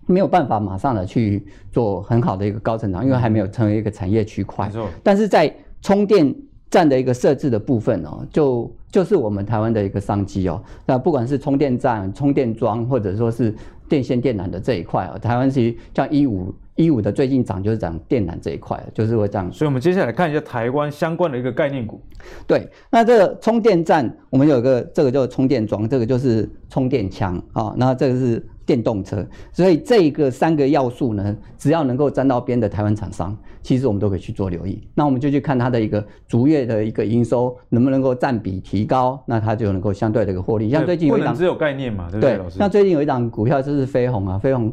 没有办法马上的去做很好的一个高成长，因为还没有成为一个产业区块。但是在充电。站的一个设置的部分哦，就就是我们台湾的一个商机哦。那不管是充电站、充电桩，或者说是电线电缆的这一块哦，台湾其实像一五一五的最近涨就是涨电缆这一块，就是会这样。所以，我们接下来看一下台湾相关的一个概念股。对，那这个充电站，我们有一个这个叫充电桩，这个就是充电枪啊、哦。那这个是。电动车，所以这一个三个要素呢，只要能够沾到边的台湾厂商，其实我们都可以去做留意。那我们就去看它的一个逐月的一个营收能不能够占比提高，那它就能够相对的一个获利。像最近有一档只有概念嘛，对不对？对，那最近有一档股票就是飞鸿啊，飞鸿。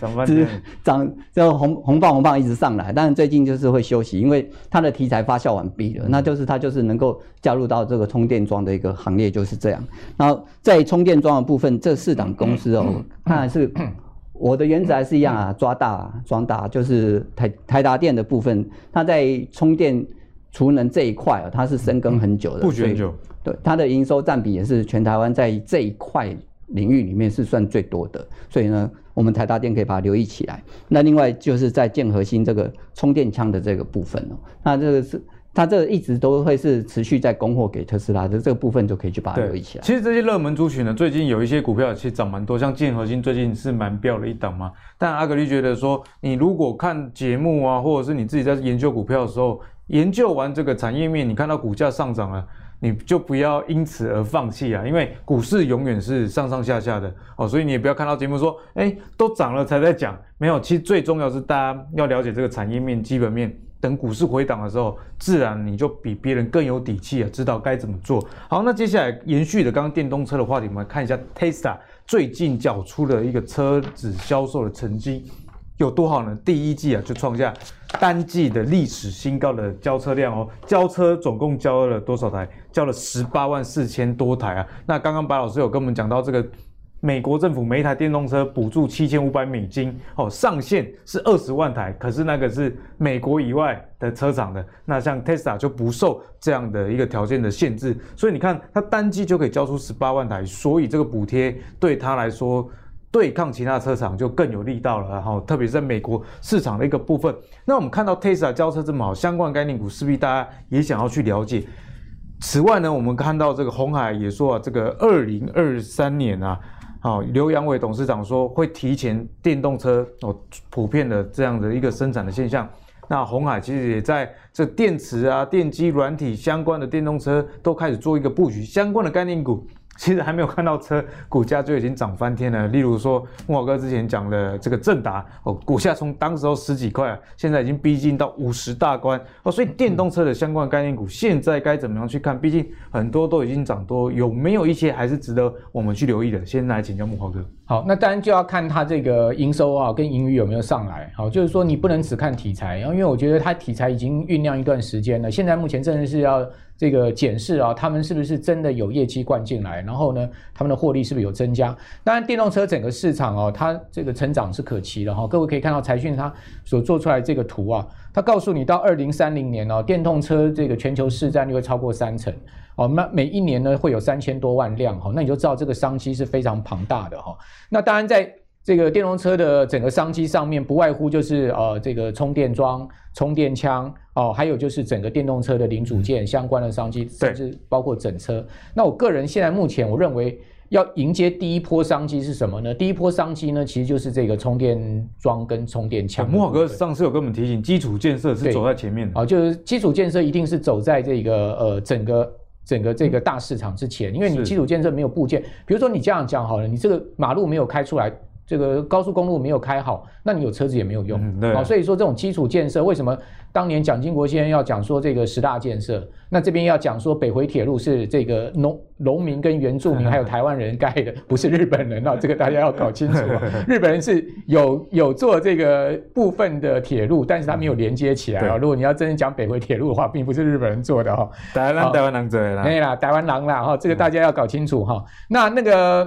涨翻天，涨就红红棒红棒一直上来，但是最近就是会休息，因为它的题材发酵完毕了，嗯、那就是它就是能够加入到这个充电桩的一个行列，就是这样。然后在充电桩的部分，这四档公司哦，看来是 我的原则还是一样啊，抓大装大，就是台台达电的部分，它在充电储能这一块啊，它是深耕很久的，不久久，对它的营收占比也是全台湾在这一块领域里面是算最多的，所以呢。我们台达电可以把它留意起来。那另外就是在建核心这个充电枪的这个部分哦，那这个是它这个一直都会是持续在供货给特斯拉的这个部分，就可以去把它留意起来。其实这些热门族群呢，最近有一些股票其实涨蛮多，像建核心最近是蛮飙了一档嘛。但阿格力觉得说，你如果看节目啊，或者是你自己在研究股票的时候，研究完这个产业面，你看到股价上涨了。你就不要因此而放弃啊，因为股市永远是上上下下的哦，所以你也不要看到节目说，哎，都涨了才在讲，没有，其实最重要是大家要了解这个产业面、基本面，等股市回档的时候，自然你就比别人更有底气啊，知道该怎么做。好，那接下来延续的刚刚电动车的话题，我们看一下 Tesla 最近缴出的一个车子销售的成绩。有多好呢？第一季啊，就创下单季的历史新高的交车量哦，交车总共交了多少台？交了十八万四千多台啊。那刚刚白老师有跟我们讲到，这个美国政府每一台电动车补助七千五百美金哦，上限是二十万台，可是那个是美国以外的车厂的。那像 Tesla 就不受这样的一个条件的限制，所以你看它单季就可以交出十八万台，所以这个补贴对它来说。对抗其他车厂就更有力道了，然后特别是在美国市场的一个部分。那我们看到 Tesla 交车这么好，相关概念股势必大家也想要去了解。此外呢，我们看到这个鸿海也说啊，这个二零二三年啊，好，刘扬伟董事长说会提前电动车哦普遍的这样的一个生产的现象。那鸿海其实也在这电池啊、电机、软体相关的电动车都开始做一个布局，相关的概念股。其实还没有看到车股价就已经涨翻天了。例如说木华哥之前讲的这个正达哦，股价从当时候十几块，现在已经逼近到五十大关哦。所以电动车的相关概念股现在该怎么样去看？毕竟很多都已经涨多，有没有一些还是值得我们去留意的？先来请教木华哥。好，那当然就要看它这个营收啊跟盈余有没有上来。好，就是说你不能只看题材，因为我觉得它题材已经酝酿一段时间了，现在目前真的是要。这个检视啊，他们是不是真的有业绩灌进来？然后呢，他们的获利是不是有增加？当然，电动车整个市场哦，它这个成长是可期的哈。各位可以看到财讯它所做出来这个图啊，它告诉你到二零三零年哦，电动车这个全球市占率会超过三成哦。那每一年呢会有三千多万辆哈，那你就知道这个商机是非常庞大的哈。那当然在。这个电动车的整个商机上面，不外乎就是呃这个充电桩、充电枪哦，还有就是整个电动车的零组件相关的商机，甚至包括整车。那我个人现在目前我认为要迎接第一波商机是什么呢？第一波商机呢，其实就是这个充电桩跟充电枪。木华哥上次有跟我们提醒，基础建设是走在前面的啊，就是基础建设一定是走在这个呃整个整个这个大市场之前，因为你基础建设没有部件，比如说你这样讲好了，你这个马路没有开出来。这个高速公路没有开好，那你有车子也没有用。嗯、对、啊，所以说这种基础建设，为什么当年蒋经国先生要讲说这个十大建设？那这边要讲说北回铁路是这个农农民跟原住民还有台湾人盖的，不是日本人啊，这个大家要搞清楚。日本人是有有做这个部分的铁路，但是他没有连接起来啊。如果你要真正讲北回铁路的话，并不是日本人做的哈。台湾台湾人做的啦。对啦，台湾狼啦哈，这个大家要搞清楚哈。那那个。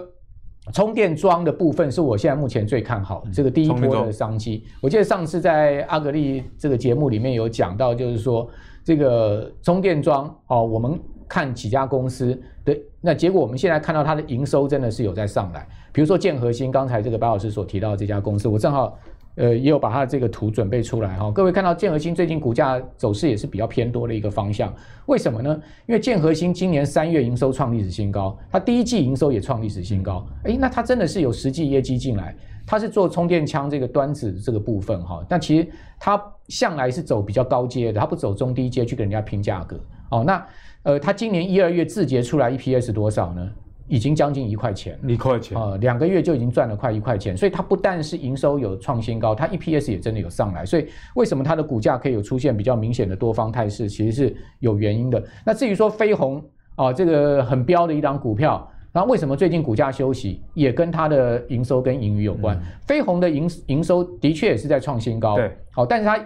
充电桩的部分是我现在目前最看好的这个第一波的商机。我记得上次在阿格力这个节目里面有讲到，就是说这个充电桩哦，我们看几家公司的那结果，我们现在看到它的营收真的是有在上来。比如说建和兴，刚才这个白老师所提到的这家公司，我正好。呃，也有把它的这个图准备出来哈。各位看到建和兴最近股价走势也是比较偏多的一个方向，为什么呢？因为建和兴今年三月营收创历史新高，它第一季营收也创历史新高。诶，那它真的是有实际业绩进来，它是做充电枪这个端子这个部分哈。但其实它向来是走比较高阶的，它不走中低阶去跟人家拼价格。哦，那呃，它今年一二月自结出来 EPS 多少呢？已经将近一块钱，一块钱。啊，两个月就已经赚了快一块钱，所以它不但是营收有创新高，它 EPS 也真的有上来，所以为什么它的股价可以有出现比较明显的多方态势，其实是有原因的。那至于说飞鸿啊，这个很标的一档股票，那为什么最近股价休息，也跟它的营收跟盈余有关。嗯、飞鸿的营营收的确也是在创新高，对，好，但是它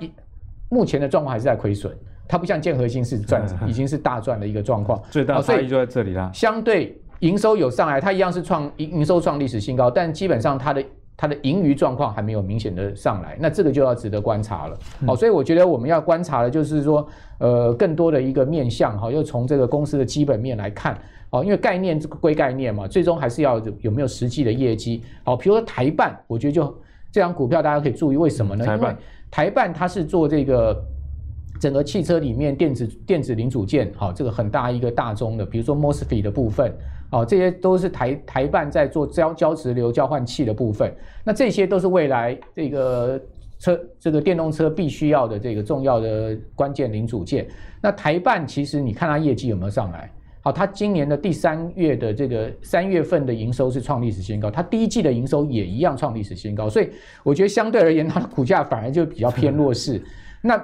目前的状况还是在亏损，它不像建和兴是赚，已经是大赚的一个状况，最大差异就在这里啦，相对。营收有上来，它一样是创营营收创历史新高，但基本上它的它的盈余状况还没有明显的上来，那这个就要值得观察了。好，所以我觉得我们要观察的就是说，呃，更多的一个面向哈，又从这个公司的基本面来看，哦，因为概念这个归概念嘛，最终还是要有没有实际的业绩。好，比如说台办，我觉得就这张股票大家可以注意，为什么呢？因为台办它是做这个。整个汽车里面电子电子零组件，好，这个很大一个大宗的，比如说 MOSFET 的部分，哦，这些都是台台办在做交交直流交换器的部分。那这些都是未来这个车这个电动车必须要的这个重要的关键零组件。那台办其实你看它业绩有没有上来？好，它今年的第三月的这个三月份的营收是创历史新高，它第一季的营收也一样创历史新高，所以我觉得相对而言，它的股价反而就比较偏弱势。那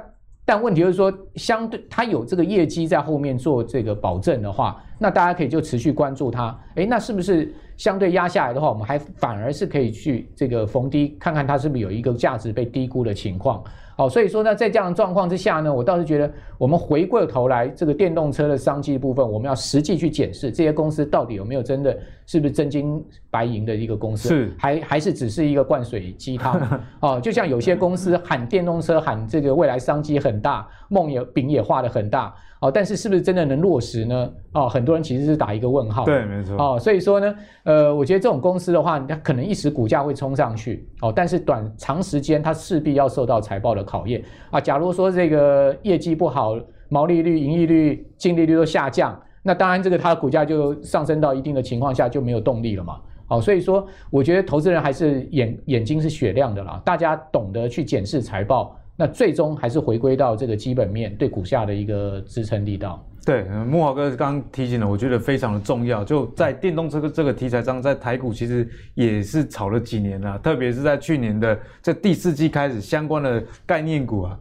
但问题就是说，相对它有这个业绩在后面做这个保证的话，那大家可以就持续关注它。诶，那是不是相对压下来的话，我们还反而是可以去这个逢低看看它是不是有一个价值被低估的情况？好，所以说呢，在这样的状况之下呢，我倒是觉得，我们回过头来，这个电动车的商机部分，我们要实际去检视这些公司到底有没有真的是不是真金白银的一个公司，是还还是只是一个灌水鸡汤？哦，就像有些公司喊电动车喊这个未来商机很大，梦也饼也画得很大。哦，但是是不是真的能落实呢？哦，很多人其实是打一个问号。对，没错。哦，所以说呢，呃，我觉得这种公司的话，它可能一时股价会冲上去，哦，但是短长时间它势必要受到财报的考验啊。假如说这个业绩不好，毛利率、盈利率、净利率都下降，那当然这个它的股价就上升到一定的情况下就没有动力了嘛。好，所以说我觉得投资人还是眼眼睛是雪亮的啦，大家懂得去检视财报。那最终还是回归到这个基本面对股价的一个支撑力道。对，木华哥刚刚提醒了，我觉得非常的重要。就在电动车这个题材上，在台股其实也是炒了几年了，特别是在去年的这第四季开始，相关的概念股啊，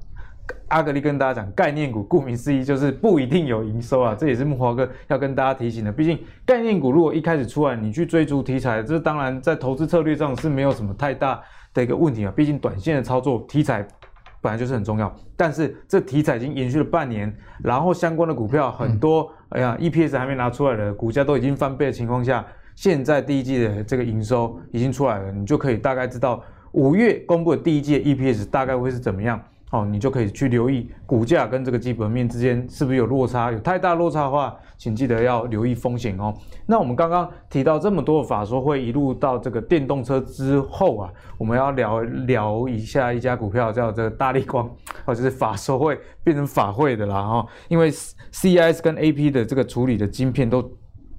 阿格力跟大家讲，概念股顾名思义就是不一定有营收啊，这也是木华哥要跟大家提醒的。毕竟概念股如果一开始出来，你去追逐题材，这当然在投资策略上是没有什么太大的一个问题啊。毕竟短线的操作题材。本来就是很重要，但是这题材已经延续了半年，然后相关的股票很多，嗯、哎呀，EPS 还没拿出来的股价都已经翻倍的情况下，现在第一季的这个营收已经出来了，你就可以大概知道五月公布的第一季的 EPS 大概会是怎么样。哦，你就可以去留意股价跟这个基本面之间是不是有落差，有太大落差的话，请记得要留意风险哦。那我们刚刚提到这么多的法说会，一路到这个电动车之后啊，我们要聊聊一下一家股票叫这个大力光，哦，就是法说会变成法会的啦哈，因为 CIS 跟 AP 的这个处理的晶片都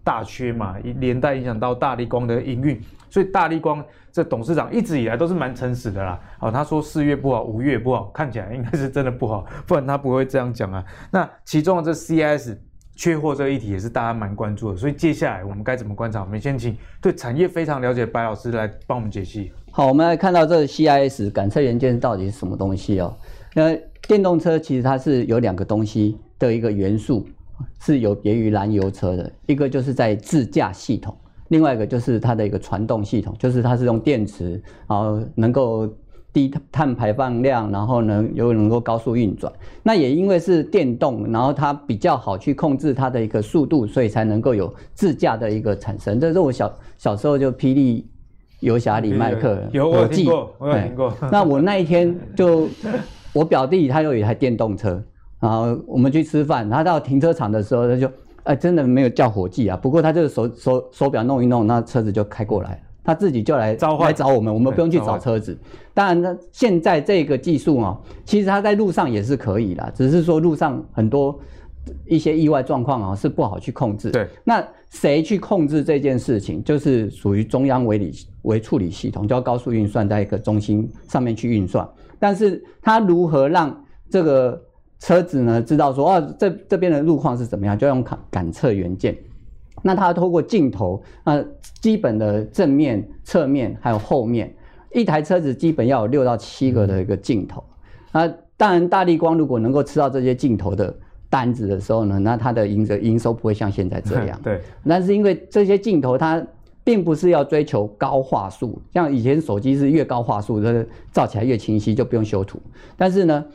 大缺嘛，连带影响到大力光的营运，所以大立光。这董事长一直以来都是蛮诚实的啦，哦，他说四月不好，五月不好，看起来应该是真的不好，不然他不会这样讲啊。那其中的这 CIS 缺货这个议题也是大家蛮关注的，所以接下来我们该怎么观察？我们先请对产业非常了解白老师来帮我们解析。好，我们来看到这 CIS 感测元件到底是什么东西哦？那电动车其实它是有两个东西的一个元素是有别于燃油车的，一个就是在自驾系统。另外一个就是它的一个传动系统，就是它是用电池，然后能够低碳排放量，然后呢又能够高速运转。那也因为是电动，然后它比较好去控制它的一个速度，所以才能够有自驾的一个产生。这是我小小时候就霹雳游侠里麦克有我听过，我有听过。那我那一天就我表弟他有一台电动车，然后我们去吃饭，他到停车场的时候他就。哎，真的没有叫伙计啊！不过他就是手手手表弄一弄，那车子就开过来了，他自己就来来找我们，我们不用去找车子。当然呢，现在这个技术哦，其实它在路上也是可以啦，只是说路上很多一些意外状况啊是不好去控制。对，那谁去控制这件事情，就是属于中央为理为处理系统，叫高速运算，在一个中心上面去运算。但是它如何让这个？车子呢，知道说哦，这这边的路况是怎么样，就用感感测元件。那它透过镜头，那基本的正面、侧面还有后面，一台车子基本要有六到七个的一个镜头。那当然，大力光如果能够吃到这些镜头的单子的时候呢，那它的营营收不会像现在这样。对。但是因为这些镜头它并不是要追求高画素，像以前手机是越高画素，它照起来越清晰，就不用修图。但是呢。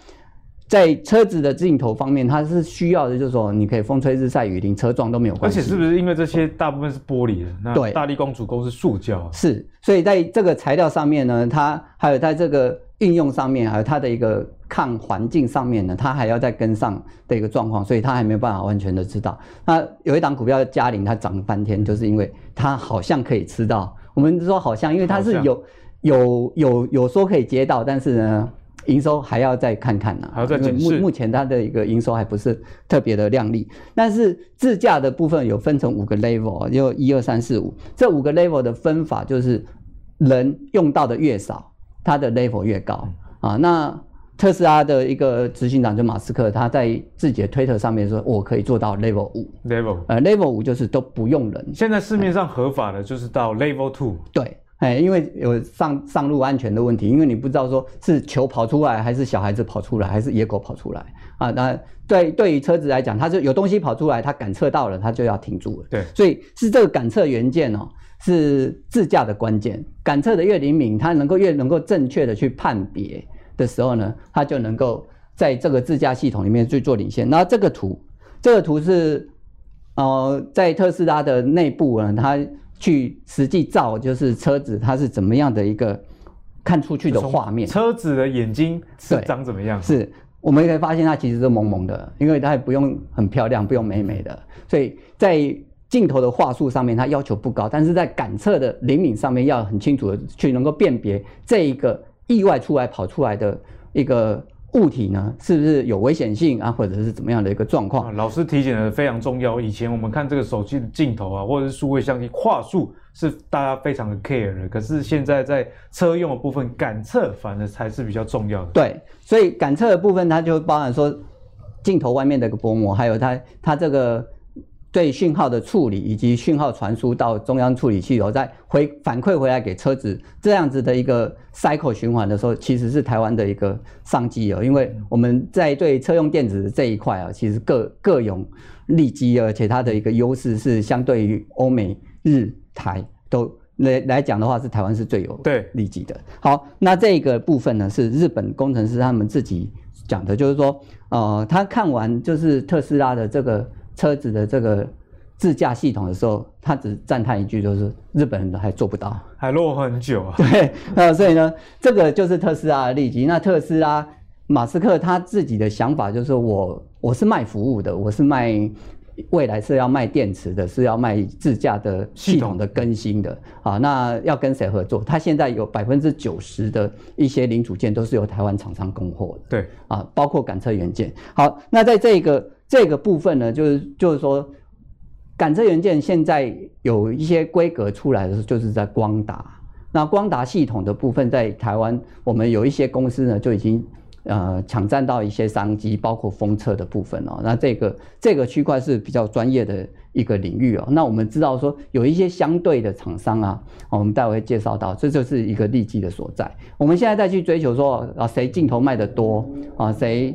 在车子的镜头方面，它是需要的，就是说你可以风吹日晒雨淋车撞都没有关系。而且是不是因为这些大部分是玻璃的？对，大力光主攻是塑胶。是，所以在这个材料上面呢，它还有在这个应用上面，还有它的一个抗环境上面呢，它还要再跟上的一个状况，所以它还没有办法完全的知道。那有一档股票嘉陵，它涨了半天，就是因为它好像可以吃到。我们说好像，因为它是有有有有说可以接到，但是呢。营收还要再看看呢、啊，因为目目前它的一个营收还不是特别的亮丽。但是自驾的部分有分成五个 level，有一二三四五，这五个 level 的分法就是人用到的越少，它的 level 越高啊。那特斯拉的一个执行长就马斯克，他在自己的推特上面说，我可以做到 level 五，level 呃 level 五就是都不用人。现在市面上合法的就是到 level two，对。哎，因为有上上路安全的问题，因为你不知道说是球跑出来，还是小孩子跑出来，还是野狗跑出来啊？那对对于车子来讲，它是有东西跑出来，它感测到了，它就要停住了。对，所以是这个感测元件哦，是自驾的关键。感测的越灵敏，它能够越能够正确的去判别的时候呢，它就能够在这个自驾系统里面去做领先。然后这个图，这个图是呃，在特斯拉的内部呢，它。去实际照就是车子它是怎么样的一个看出去的画面，车子的眼睛是长怎么样？是，我们可以发现它其实是蒙蒙的，因为它也不用很漂亮，不用美美的，所以在镜头的话术上面它要求不高，但是在感测的灵敏上面要很清楚的去能够辨别这一个意外出来跑出来的一个物体呢，是不是有危险性啊，或者是怎么样的一个状况？老师提醒的非常重要。以前我们看这个手机的镜头啊，或者是数位相机画素是大家非常的 care 的，可是现在在车用的部分，感测反而才是比较重要的。对，所以感测的部分它就包含说镜头外面的一个薄膜，还有它它这个。对讯号的处理以及讯号传输到中央处理器，然后再回反馈回来给车子，这样子的一个 cycle 循环的时候，其实是台湾的一个商机哦。因为我们在对车用电子这一块啊，其实各各有利基，而且它的一个优势是相对于欧美日台都来来讲的话，是台湾是最有对利基的。好，那这个部分呢，是日本工程师他们自己讲的，就是说，呃，他看完就是特斯拉的这个。车子的这个自驾系统的时候，他只赞叹一句，就是日本人都还做不到，还落后很久啊。对，那所以呢，这个就是特斯拉的利基。那特斯拉，马斯克他自己的想法就是我我是卖服务的，我是卖未来是要卖电池的，是要卖自驾的系统的更新的啊。那要跟谁合作？他现在有百分之九十的一些零组件都是由台湾厂商供货的。对啊，包括感测元件。好，那在这个。这个部分呢，就是就是说，感测元件现在有一些规格出来的时候，就是在光达。那光达系统的部分，在台湾，我们有一些公司呢，就已经呃抢占到一些商机，包括封测的部分哦。那这个这个区块是比较专业的一个领域哦。那我们知道说，有一些相对的厂商啊，我们待会会介绍到，这就是一个利基的所在。我们现在再去追求说啊，谁镜头卖得多啊，谁。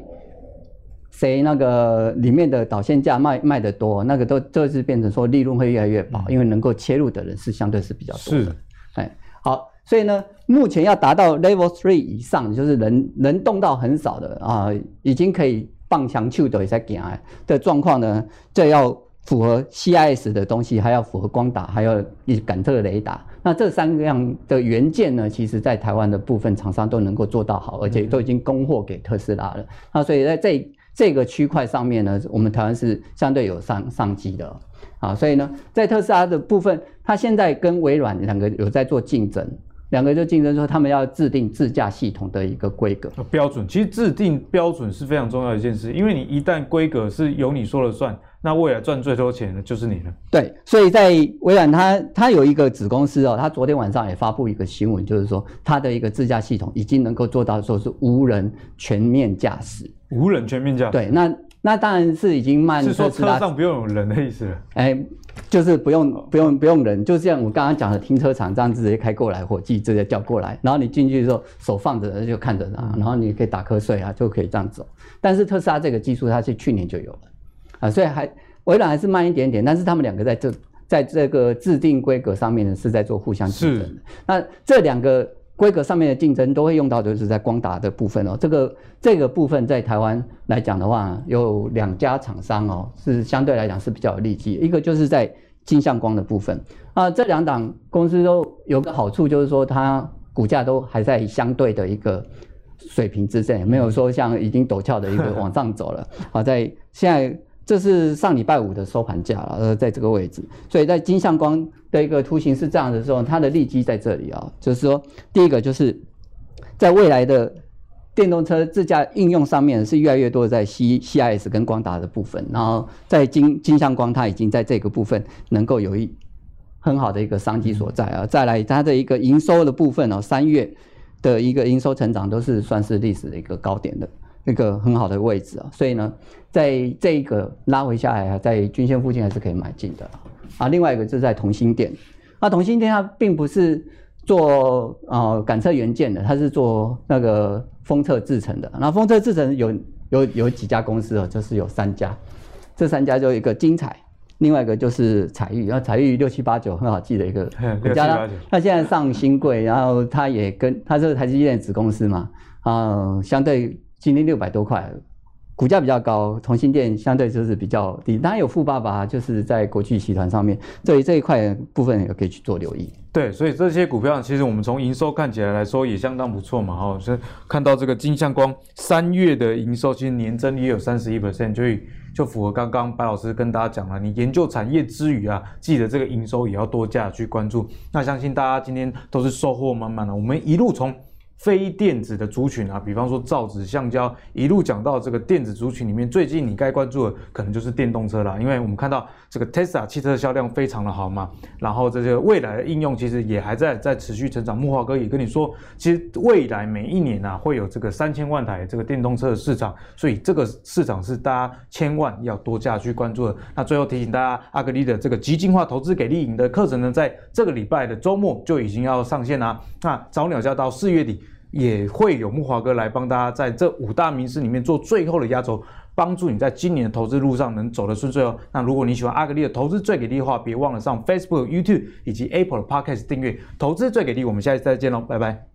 谁那个里面的导线架卖卖的多，那个都就是变成说利润会越来越薄，因为能够切入的人是相对是比较多的。是，哎，好，所以呢，目前要达到 Level Three 以上，就是人人动到很少的啊，已经可以放强去的在行的状况呢，这要符合 CIS 的东西，还要符合光打，还要一感测雷达。那这三样的元件呢，其实在台湾的部分厂商都能够做到好，而且都已经供货给特斯拉了。那所以在这。这个区块上面呢，我们台湾是相对有上上机的。啊，所以呢，在特斯拉的部分，它现在跟微软两个有在做竞争，两个就竞争说他们要制定自驾系统的一个规格标准。其实制定标准是非常重要的一件事，因为你一旦规格是由你说了算，那未来赚最多钱的就是你了。对，所以在微软它它有一个子公司哦，它昨天晚上也发布一个新闻，就是说它的一个自驾系统已经能够做到说是无人全面驾驶。无人全面驾驶，对，那那当然是已经慢。是说车上不用有人的意思了？哎，就是不用不用不用人，就像我刚刚讲的停车场这样直接开过来，伙计直接叫过来，然后你进去的时候手放着就看着啊，然后你可以打瞌睡啊，就可以这样走。但是特斯拉这个技术它是去年就有了啊，所以还微软还是慢一点点，但是他们两个在这在这个制定规格上面呢是在做互相竞争的。那这两个。规格上面的竞争都会用到，就是在光达的部分哦。这个这个部分在台湾来讲的话，有两家厂商哦，是相对来讲是比较有利基。一个就是在金像光的部分啊，这两档公司都有个好处，就是说它股价都还在相对的一个水平之上，没有说像已经陡峭的一个往上走了。好，在现在。这是上礼拜五的收盘价了，呃，在这个位置，所以在金相光的一个图形是这样的时候，它的利基在这里啊，就是说，第一个就是在未来的电动车自驾应用上面是越来越多在 C CIS 跟光达的部分，然后在金金相光它已经在这个部分能够有一很好的一个商机所在啊，再来它的一个营收的部分哦，三月的一个营收成长都是算是历史的一个高点的。一个很好的位置啊，所以呢，在这一个拉回下来啊，在均线附近还是可以买进的啊。另外一个就是在同心店，那同心店它并不是做呃感测元件的，它是做那个封测制成的。那封测制成有有有几家公司啊，就是有三家，这三家就一个精彩，另外一个就是彩玉，然后采钰六七八九很好记的一个股价，它现在上新贵，然后它也跟它是台积电子公司嘛，啊，相对。今天六百多块，股价比较高，同欣电相对就是比较低。当然有富爸爸，就是在国巨集团上面，这一这一块部分也可以去做留意。对，所以这些股票其实我们从营收看起来来说也相当不错嘛，哈。所以看到这个金相光三月的营收，其实年增也有三十一 percent，所以就符合刚刚白老师跟大家讲了，你研究产业之余啊，记得这个营收也要多加去关注。那相信大家今天都是收获满满的，我们一路从。非电子的族群啊，比方说造纸、橡胶，一路讲到这个电子族群里面，最近你该关注的可能就是电动车了，因为我们看到这个 Tesla 汽车销量非常的好嘛，然后这些未来的应用其实也还在在持续成长。木华哥也跟你说，其实未来每一年啊会有这个三千万台这个电动车的市场，所以这个市场是大家千万要多加去关注的。那最后提醒大家，阿格力的这个极精华投资给力营的课程呢，在这个礼拜的周末就已经要上线了。那早鸟价到四月底。也会有木华哥来帮大家在这五大名师里面做最后的压轴，帮助你在今年的投资路上能走得顺遂哦。那如果你喜欢阿格丽的投资最给力的话，别忘了上 Facebook、YouTube 以及 Apple 的 Podcast 订阅。投资最给力，我们下次再见喽，拜拜。